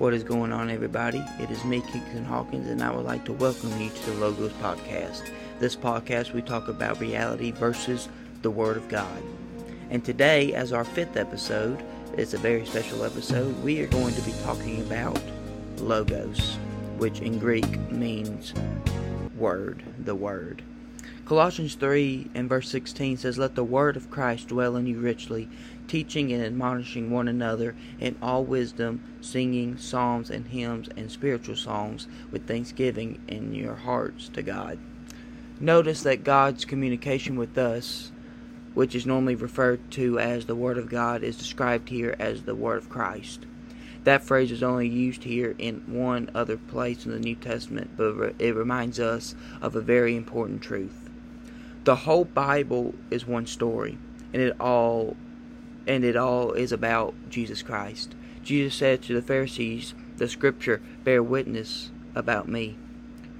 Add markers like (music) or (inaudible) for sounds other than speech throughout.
What is going on, everybody? It is me, Kingston Hawkins, and I would like to welcome you to the Logos Podcast. This podcast, we talk about reality versus the Word of God. And today, as our fifth episode, it's a very special episode, we are going to be talking about Logos, which in Greek means Word, the Word. Colossians 3 and verse 16 says, Let the word of Christ dwell in you richly, teaching and admonishing one another in all wisdom, singing psalms and hymns and spiritual songs with thanksgiving in your hearts to God. Notice that God's communication with us, which is normally referred to as the Word of God, is described here as the Word of Christ. That phrase is only used here in one other place in the New Testament, but it reminds us of a very important truth the whole Bible is one story, and it all and it all is about Jesus Christ. Jesus said to the Pharisees, "The Scripture bear witness about me."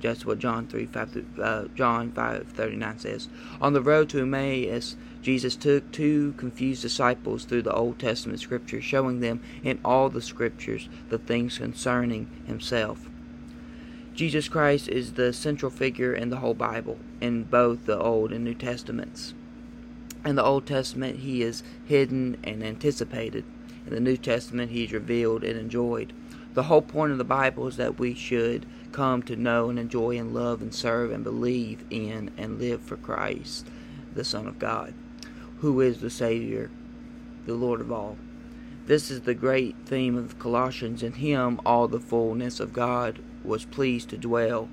Just what John three five uh, John five thirty nine says. On the road to Emmaus, Jesus took two confused disciples through the Old Testament Scripture, showing them in all the Scriptures the things concerning Himself. Jesus Christ is the central figure in the whole Bible, in both the Old and New Testaments. In the Old Testament, he is hidden and anticipated. In the New Testament, he is revealed and enjoyed. The whole point of the Bible is that we should come to know and enjoy and love and serve and believe in and live for Christ, the Son of God, who is the Savior, the Lord of all. This is the great theme of Colossians. In Him, all the fullness of God was pleased to dwell.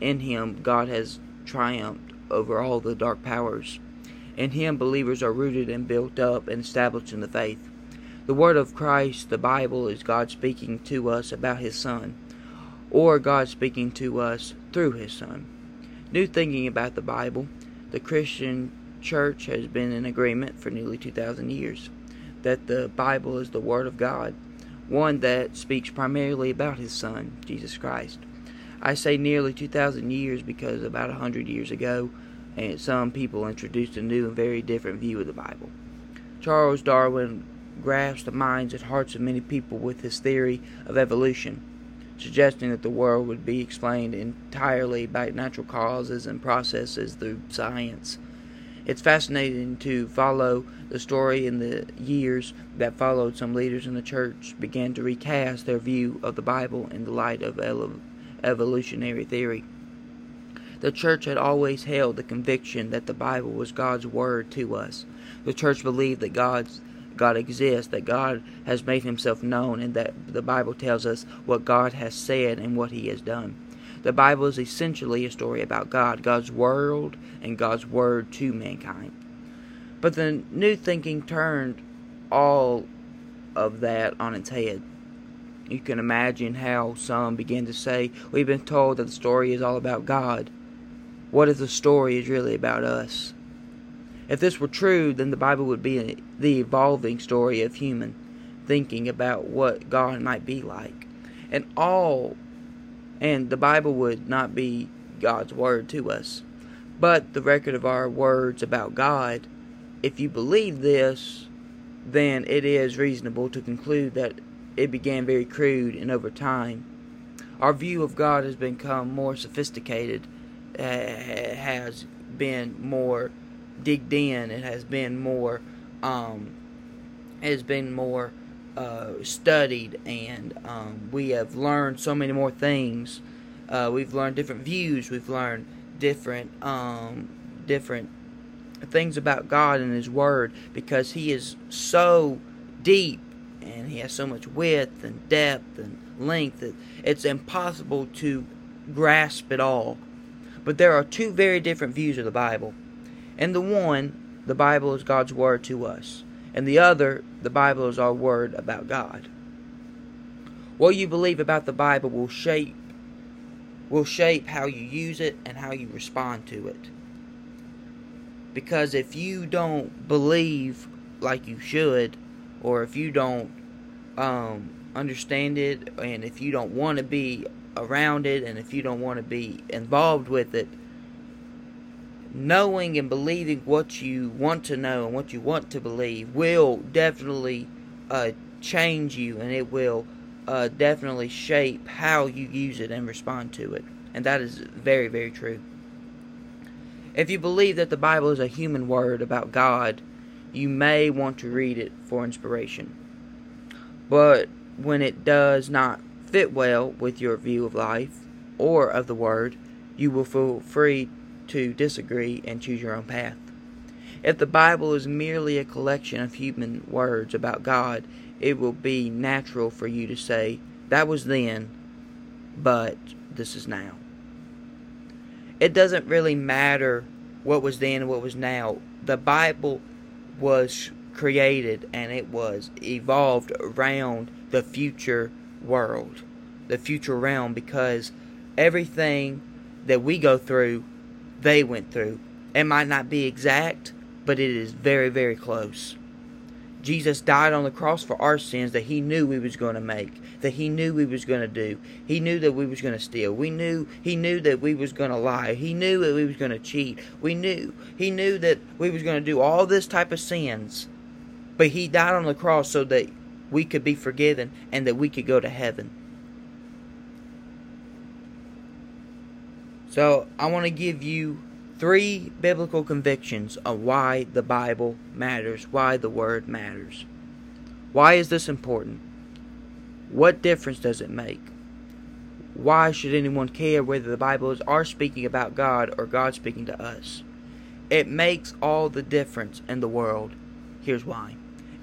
In him, God has triumphed over all the dark powers. In him, believers are rooted and built up and established in the faith. The word of Christ, the Bible, is God speaking to us about his Son, or God speaking to us through his Son. New thinking about the Bible, the Christian church has been in agreement for nearly 2,000 years that the Bible is the Word of God one that speaks primarily about his son, Jesus Christ. I say nearly 2,000 years because about 100 years ago, and some people introduced a new and very different view of the Bible. Charles Darwin grasped the minds and hearts of many people with his theory of evolution, suggesting that the world would be explained entirely by natural causes and processes through science. It's fascinating to follow the story in the years that followed. Some leaders in the church began to recast their view of the Bible in the light of evolutionary theory. The church had always held the conviction that the Bible was God's word to us. The church believed that God's God exists, that God has made himself known, and that the Bible tells us what God has said and what he has done. The Bible is essentially a story about God, God's world, and God's word to mankind. But the new thinking turned all of that on its head. You can imagine how some began to say, We've been told that the story is all about God. What if the story is really about us? If this were true, then the Bible would be the evolving story of human thinking about what God might be like. And all and the Bible would not be God's word to us, but the record of our words about God. If you believe this, then it is reasonable to conclude that it began very crude and over time. Our view of God has become more sophisticated, uh, has been more digged in, it has been more, um, has been more uh, studied, and um, we have learned so many more things. Uh, we've learned different views. We've learned different um, different things about God and His Word because He is so deep and He has so much width and depth and length that it's impossible to grasp it all. But there are two very different views of the Bible. And the one, the Bible is God's Word to us and the other, the Bible is our word about God. What you believe about the Bible will shape will shape how you use it and how you respond to it. Because if you don't believe like you should, or if you don't um, understand it, and if you don't want to be around it, and if you don't want to be involved with it, knowing and believing what you want to know and what you want to believe will definitely uh, change you and it will uh, definitely shape how you use it and respond to it. And that is very, very true. If you believe that the Bible is a human word about God, you may want to read it for inspiration. But when it does not fit well with your view of life or of the Word, you will feel free to disagree and choose your own path. If the Bible is merely a collection of human words about God, it will be natural for you to say, that was then, but this is now. It doesn't really matter what was then and what was now. The Bible was created and it was evolved around the future world, the future realm, because everything that we go through, they went through. It might not be exact, but it is very, very close. Jesus died on the cross for our sins that he knew we was going to make, that he knew we was going to do. He knew that we was going to steal. We knew he knew that we was going to lie. He knew that we was going to cheat. We knew he knew that we was going to do all this type of sins. But he died on the cross so that we could be forgiven and that we could go to heaven. So, I want to give you three biblical convictions of why the Bible matters, why the Word matters. Why is this important? What difference does it make? Why should anyone care whether the Bible is our speaking about God or God speaking to us? It makes all the difference in the world. Here's why.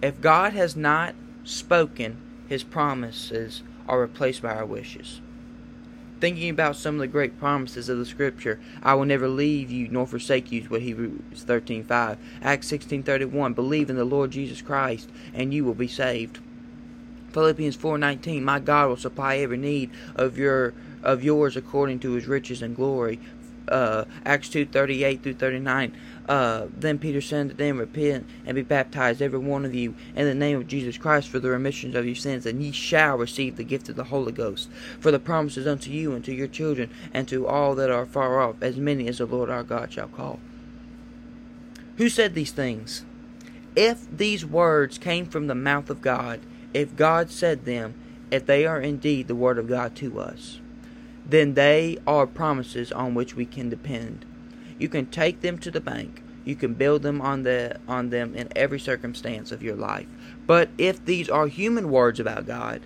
If God has not spoken, his promises are replaced by our wishes thinking about some of the great promises of the scripture. I will never leave you nor forsake you is what hebrews 13.5 acts 16.31 believe in the lord jesus christ and you will be saved. Philippians 4.19 my god will supply every need of your of yours according to his riches and glory. Uh, acts 2.38 through 39 uh, then Peter said to them, Repent and be baptized, every one of you, in the name of Jesus Christ for the remission of your sins, and ye shall receive the gift of the Holy Ghost. For the promise is unto you and to your children, and to all that are far off, as many as the Lord our God shall call. Who said these things? If these words came from the mouth of God, if God said them, if they are indeed the word of God to us, then they are promises on which we can depend. You can take them to the bank. You can build them on the on them in every circumstance of your life. But if these are human words about God,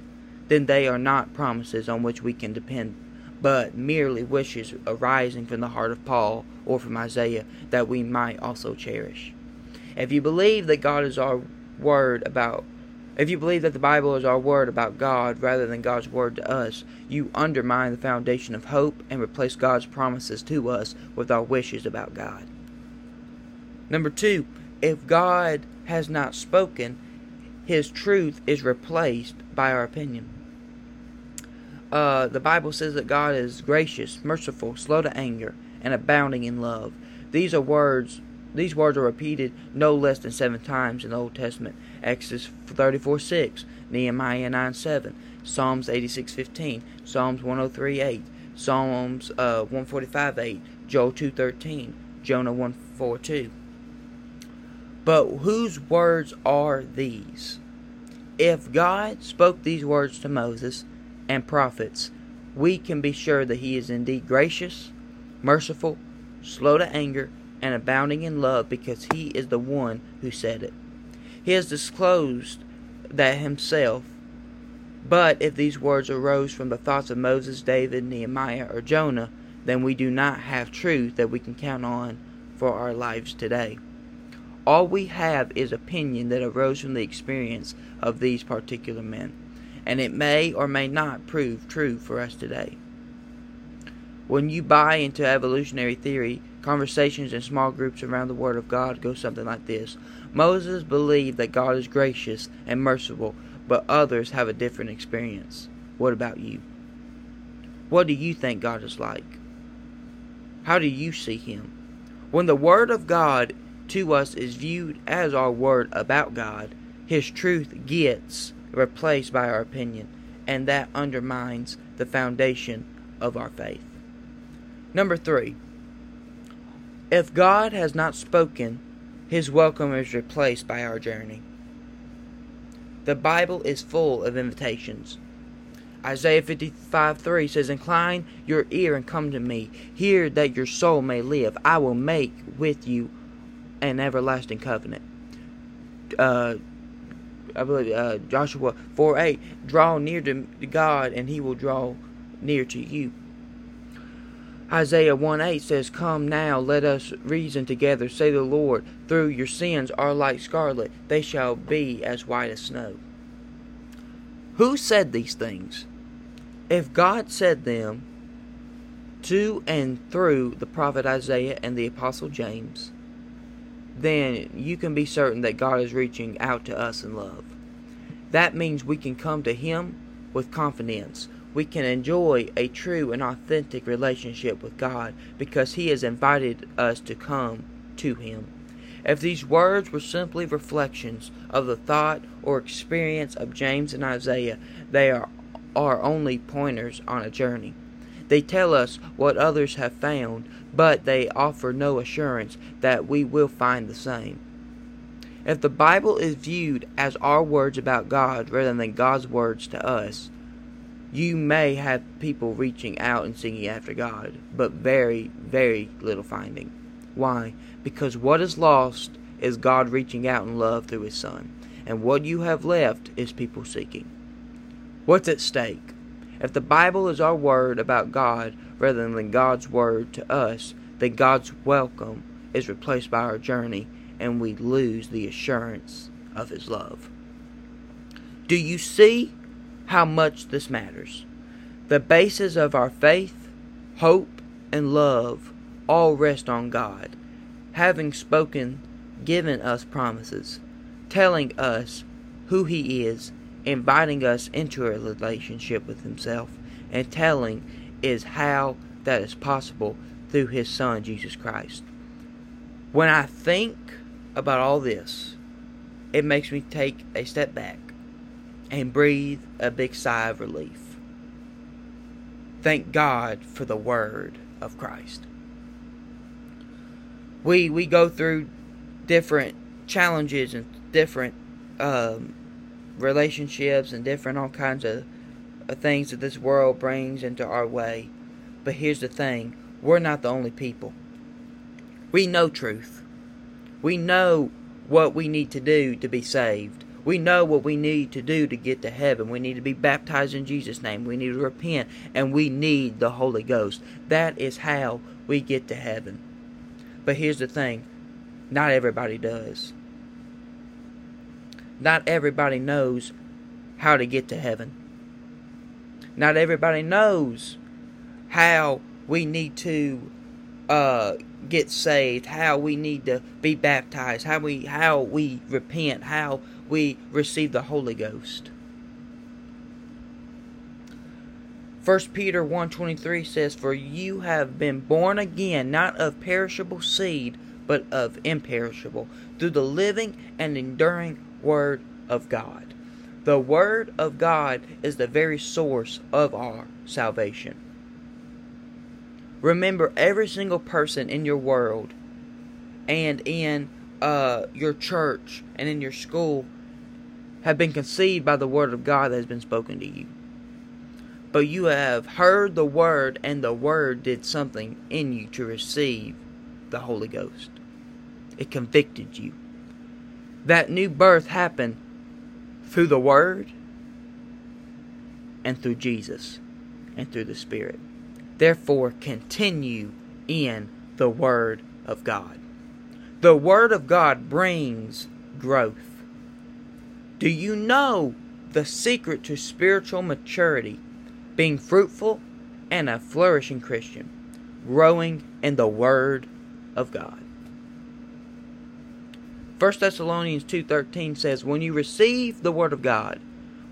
then they are not promises on which we can depend, but merely wishes arising from the heart of Paul or from Isaiah that we might also cherish. If you believe that God is our word about if you believe that the Bible is our word about God rather than God's word to us, you undermine the foundation of hope and replace God's promises to us with our wishes about God. Number two, if God has not spoken, his truth is replaced by our opinion. Uh, the Bible says that God is gracious, merciful, slow to anger, and abounding in love. These are words these words are repeated no less than seven times in the Old Testament. Exodus 34 6, Nehemiah 9 7, Psalms 86 15, Psalms 103 8, Psalms uh, 145 8, Joel 2 13, Jonah 1 4 2. But whose words are these? If God spoke these words to Moses and prophets, we can be sure that he is indeed gracious, merciful, slow to anger, and abounding in love because he is the one who said it. He has disclosed that himself. But if these words arose from the thoughts of Moses, David, Nehemiah, or Jonah, then we do not have truth that we can count on for our lives today. All we have is opinion that arose from the experience of these particular men, and it may or may not prove true for us today. When you buy into evolutionary theory, Conversations in small groups around the Word of God go something like this Moses believed that God is gracious and merciful, but others have a different experience. What about you? What do you think God is like? How do you see Him? When the Word of God to us is viewed as our Word about God, His truth gets replaced by our opinion, and that undermines the foundation of our faith. Number three, if God has not spoken, his welcome is replaced by our journey. The Bible is full of invitations. Isaiah 55 3 says, Incline your ear and come to me. Hear that your soul may live. I will make with you an everlasting covenant. Uh, I believe uh, Joshua 4 8 Draw near to God, and he will draw near to you. Isaiah 1 8 says, Come now, let us reason together, say the Lord. Through your sins are like scarlet, they shall be as white as snow. Who said these things? If God said them to and through the prophet Isaiah and the apostle James, then you can be certain that God is reaching out to us in love. That means we can come to Him with confidence. We can enjoy a true and authentic relationship with God because He has invited us to come to Him. If these words were simply reflections of the thought or experience of James and Isaiah, they are are only pointers on a journey. They tell us what others have found, but they offer no assurance that we will find the same. If the Bible is viewed as our words about God rather than God's words to us, you may have people reaching out and seeking after God, but very, very little finding. Why? Because what is lost is God reaching out in love through His Son, and what you have left is people seeking. What's at stake? If the Bible is our word about God rather than God's word to us, then God's welcome is replaced by our journey and we lose the assurance of His love. Do you see how much this matters? The basis of our faith, hope, and love all rest on God, having spoken, given us promises, telling us who He is inviting us into a relationship with Himself and telling is how that is possible through His Son, Jesus Christ. When I think about all this, it makes me take a step back and breathe a big sigh of relief. Thank God for the Word of Christ. We we go through different challenges and different um, relationships and different all kinds of, of things that this world brings into our way. But here's the thing we're not the only people. We know truth. We know what we need to do to be saved. We know what we need to do to get to heaven. We need to be baptized in Jesus' name. We need to repent. And we need the Holy Ghost. That is how we get to heaven. But here's the thing not everybody does not everybody knows how to get to heaven. Not everybody knows how we need to uh, get saved, how we need to be baptized, how we how we repent, how we receive the Holy Ghost. 1 Peter 1:23 says for you have been born again not of perishable seed but of imperishable through the living and enduring Word of God. The Word of God is the very source of our salvation. Remember, every single person in your world and in uh, your church and in your school have been conceived by the Word of God that has been spoken to you. But you have heard the Word, and the Word did something in you to receive the Holy Ghost. It convicted you that new birth happened through the Word and through Jesus and through the Spirit. Therefore, continue in the Word of God. The Word of God brings growth. Do you know the secret to spiritual maturity? Being fruitful and a flourishing Christian, growing in the Word of God. 1 Thessalonians 2:13 says, "When you receive the word of God,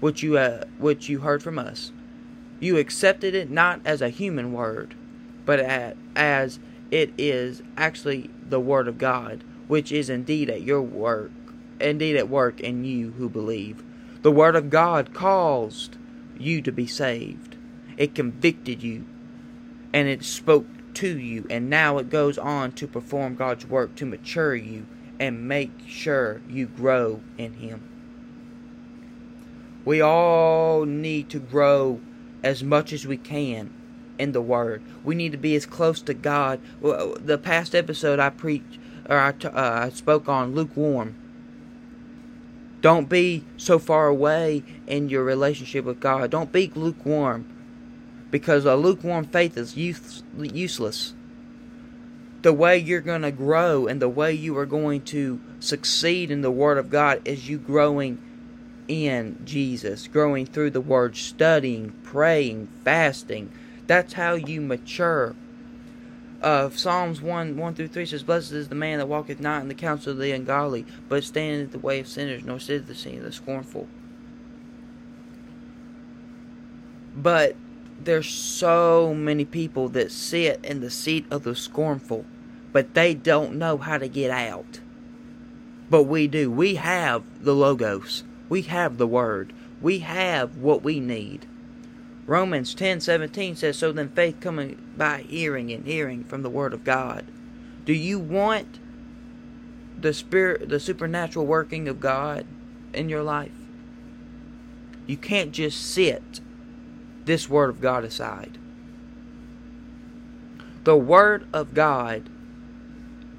which you uh, which you heard from us, you accepted it not as a human word, but at, as it is actually the word of God, which is indeed at your work, indeed at work in you who believe. The word of God caused you to be saved. It convicted you, and it spoke to you, and now it goes on to perform God's work to mature you and make sure you grow in Him. We all need to grow as much as we can in the Word. We need to be as close to God. The past episode I preached, or I, uh, I spoke on lukewarm. Don't be so far away in your relationship with God. Don't be lukewarm, because a lukewarm faith is use, useless. The way you're going to grow and the way you are going to succeed in the Word of God is you growing in Jesus, growing through the Word, studying, praying, fasting. That's how you mature. Uh, Psalms 1 1 through 3 says, Blessed is the man that walketh not in the counsel of the ungodly, but standeth in the way of sinners, nor sitteth the seat of the scornful. But there's so many people that sit in the seat of the scornful, but they don't know how to get out. But we do. We have the Logos. We have the Word. We have what we need. Romans 10:17 says, "So then faith coming by hearing and hearing from the word of God." Do you want the spirit the supernatural working of God in your life? You can't just sit this word of God aside. The word of God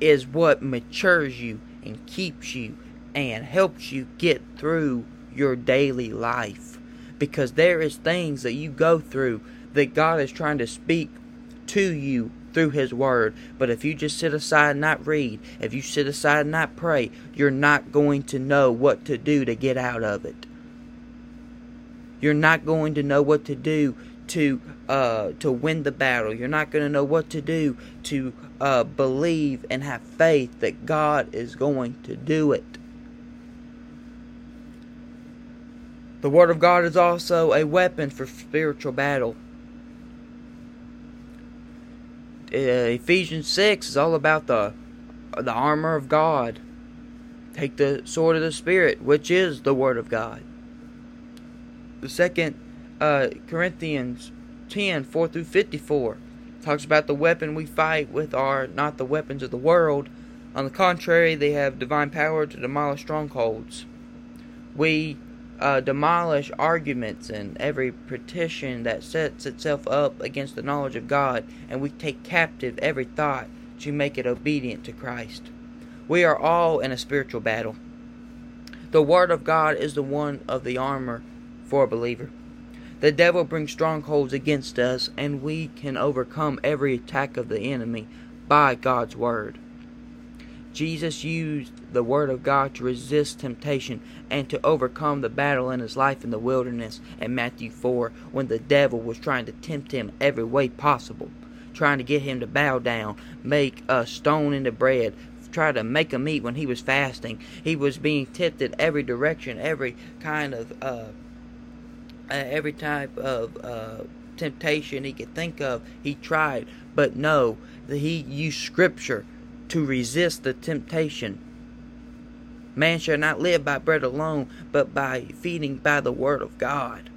is what matures you and keeps you and helps you get through your daily life because there is things that you go through that God is trying to speak to you through his word but if you just sit aside and not read if you sit aside and not pray you're not going to know what to do to get out of it you're not going to know what to do to uh, to win the battle. You're not going to know what to do to uh, believe and have faith that God is going to do it. The Word of God is also a weapon for spiritual battle. Uh, Ephesians 6 is all about the the armor of God. Take the sword of the Spirit, which is the Word of God. The second uh, Corinthians 10 4 through 54 talks about the weapon we fight with are not the weapons of the world. On the contrary, they have divine power to demolish strongholds. We uh, demolish arguments and every petition that sets itself up against the knowledge of God, and we take captive every thought to make it obedient to Christ. We are all in a spiritual battle. The Word of God is the one of the armor for a believer. The devil brings strongholds against us, and we can overcome every attack of the enemy by God's Word. Jesus used the Word of God to resist temptation and to overcome the battle in his life in the wilderness in Matthew 4 when the devil was trying to tempt him every way possible, trying to get him to bow down, make a stone into bread, try to make him eat when he was fasting. He was being tempted every direction, every kind of uh, uh, every type of uh, temptation he could think of, he tried. But no, he used Scripture to resist the temptation. Man shall not live by bread alone, but by feeding by the Word of God.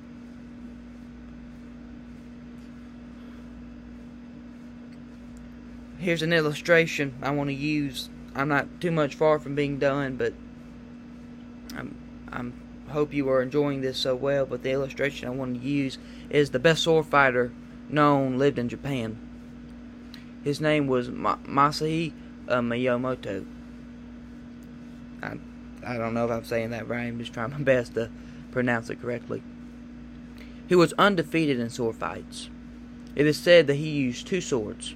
Here's an illustration I want to use. I'm not too much far from being done, but I'm I'm hope you are enjoying this so well, but the illustration I want to use is the best sword fighter known lived in Japan. His name was Ma- Masahi uh, Miyamoto. I, I don't know if I'm saying that right. I'm just trying my (laughs) best to pronounce it correctly. He was undefeated in sword fights. It is said that he used two swords.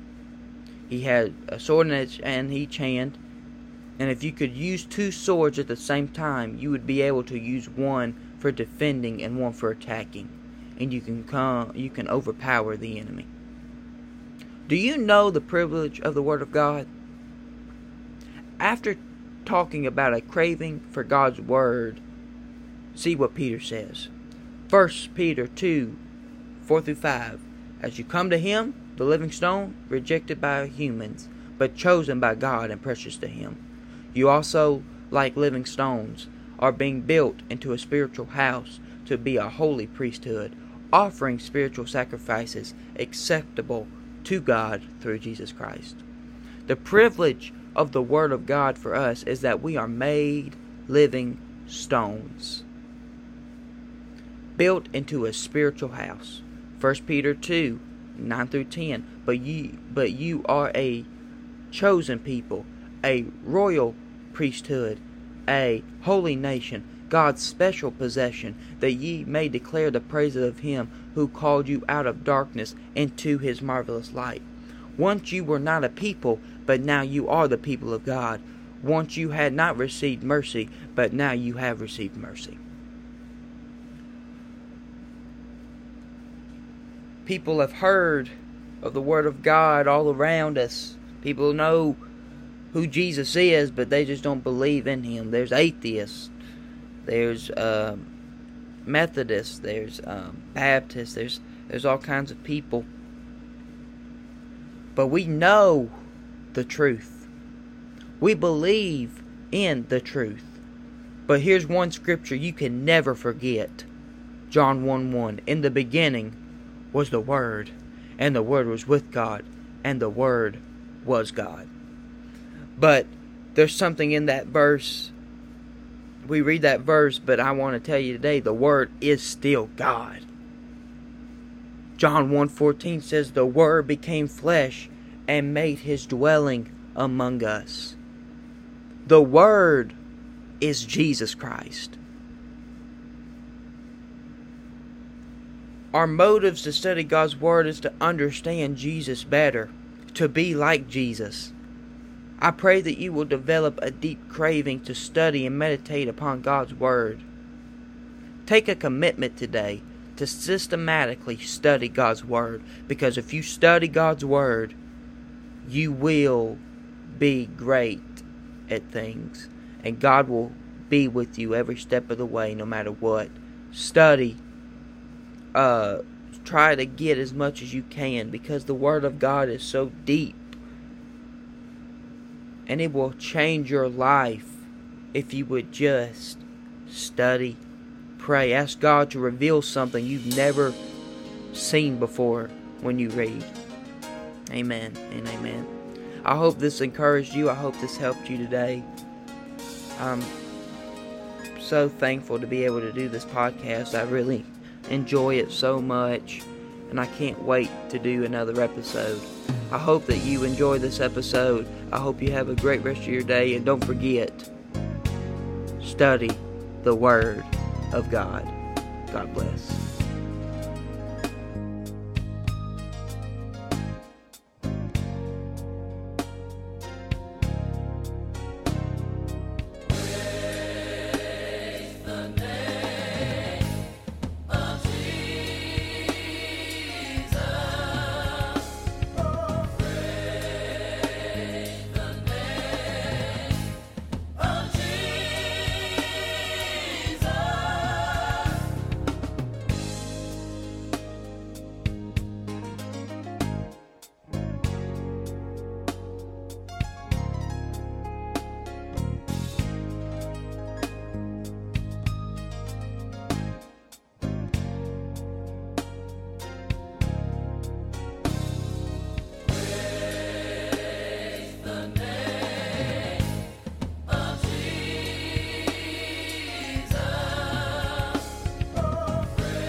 He had a sword in each hand and if you could use two swords at the same time, you would be able to use one for defending and one for attacking, and you can come you can overpower the enemy. Do you know the privilege of the word of God? After talking about a craving for God's word, see what Peter says. 1 Peter 2 4 through 5. As you come to him, the living stone, rejected by humans, but chosen by God and precious to him you also, like living stones, are being built into a spiritual house to be a holy priesthood, offering spiritual sacrifices acceptable to God through Jesus Christ. The privilege of the Word of God for us is that we are made living stones, built into a spiritual house. 1 Peter 2 9 through 10. But you, but you are a chosen people, a royal priesthood, a holy nation, God's special possession, that ye may declare the praises of him who called you out of darkness into his marvelous light. Once you were not a people, but now you are the people of God. Once you had not received mercy, but now you have received mercy. People have heard of the Word of God all around us. People know who Jesus is, but they just don't believe in Him. There's atheists, there's um, Methodists, there's um, Baptists, there's there's all kinds of people. But we know the truth. We believe in the truth. But here's one scripture you can never forget. John 1 1. In the beginning was the Word, and the Word was with God, and the Word was God. But there's something in that verse. We read that verse, but I want to tell you today the Word is still God. John 1:14 says the word became flesh and made his dwelling among us. The word is Jesus Christ. Our motives to study God's Word is to understand Jesus better, to be like Jesus. I pray that you will develop a deep craving to study and meditate upon God's Word. Take a commitment today to systematically study God's Word, because if you study God's Word, you will be great at things, and God will be with you every step of the way, no matter what. Study uh, try to get as much as you can because the Word of God is so deep. And it will change your life if you would just study, pray, ask God to reveal something you've never seen before when you read. Amen and amen. I hope this encouraged you. I hope this helped you today. I'm so thankful to be able to do this podcast. I really enjoy it so much, and I can't wait to do another episode. I hope that you enjoy this episode. I hope you have a great rest of your day, and don't forget study the Word of God. God bless.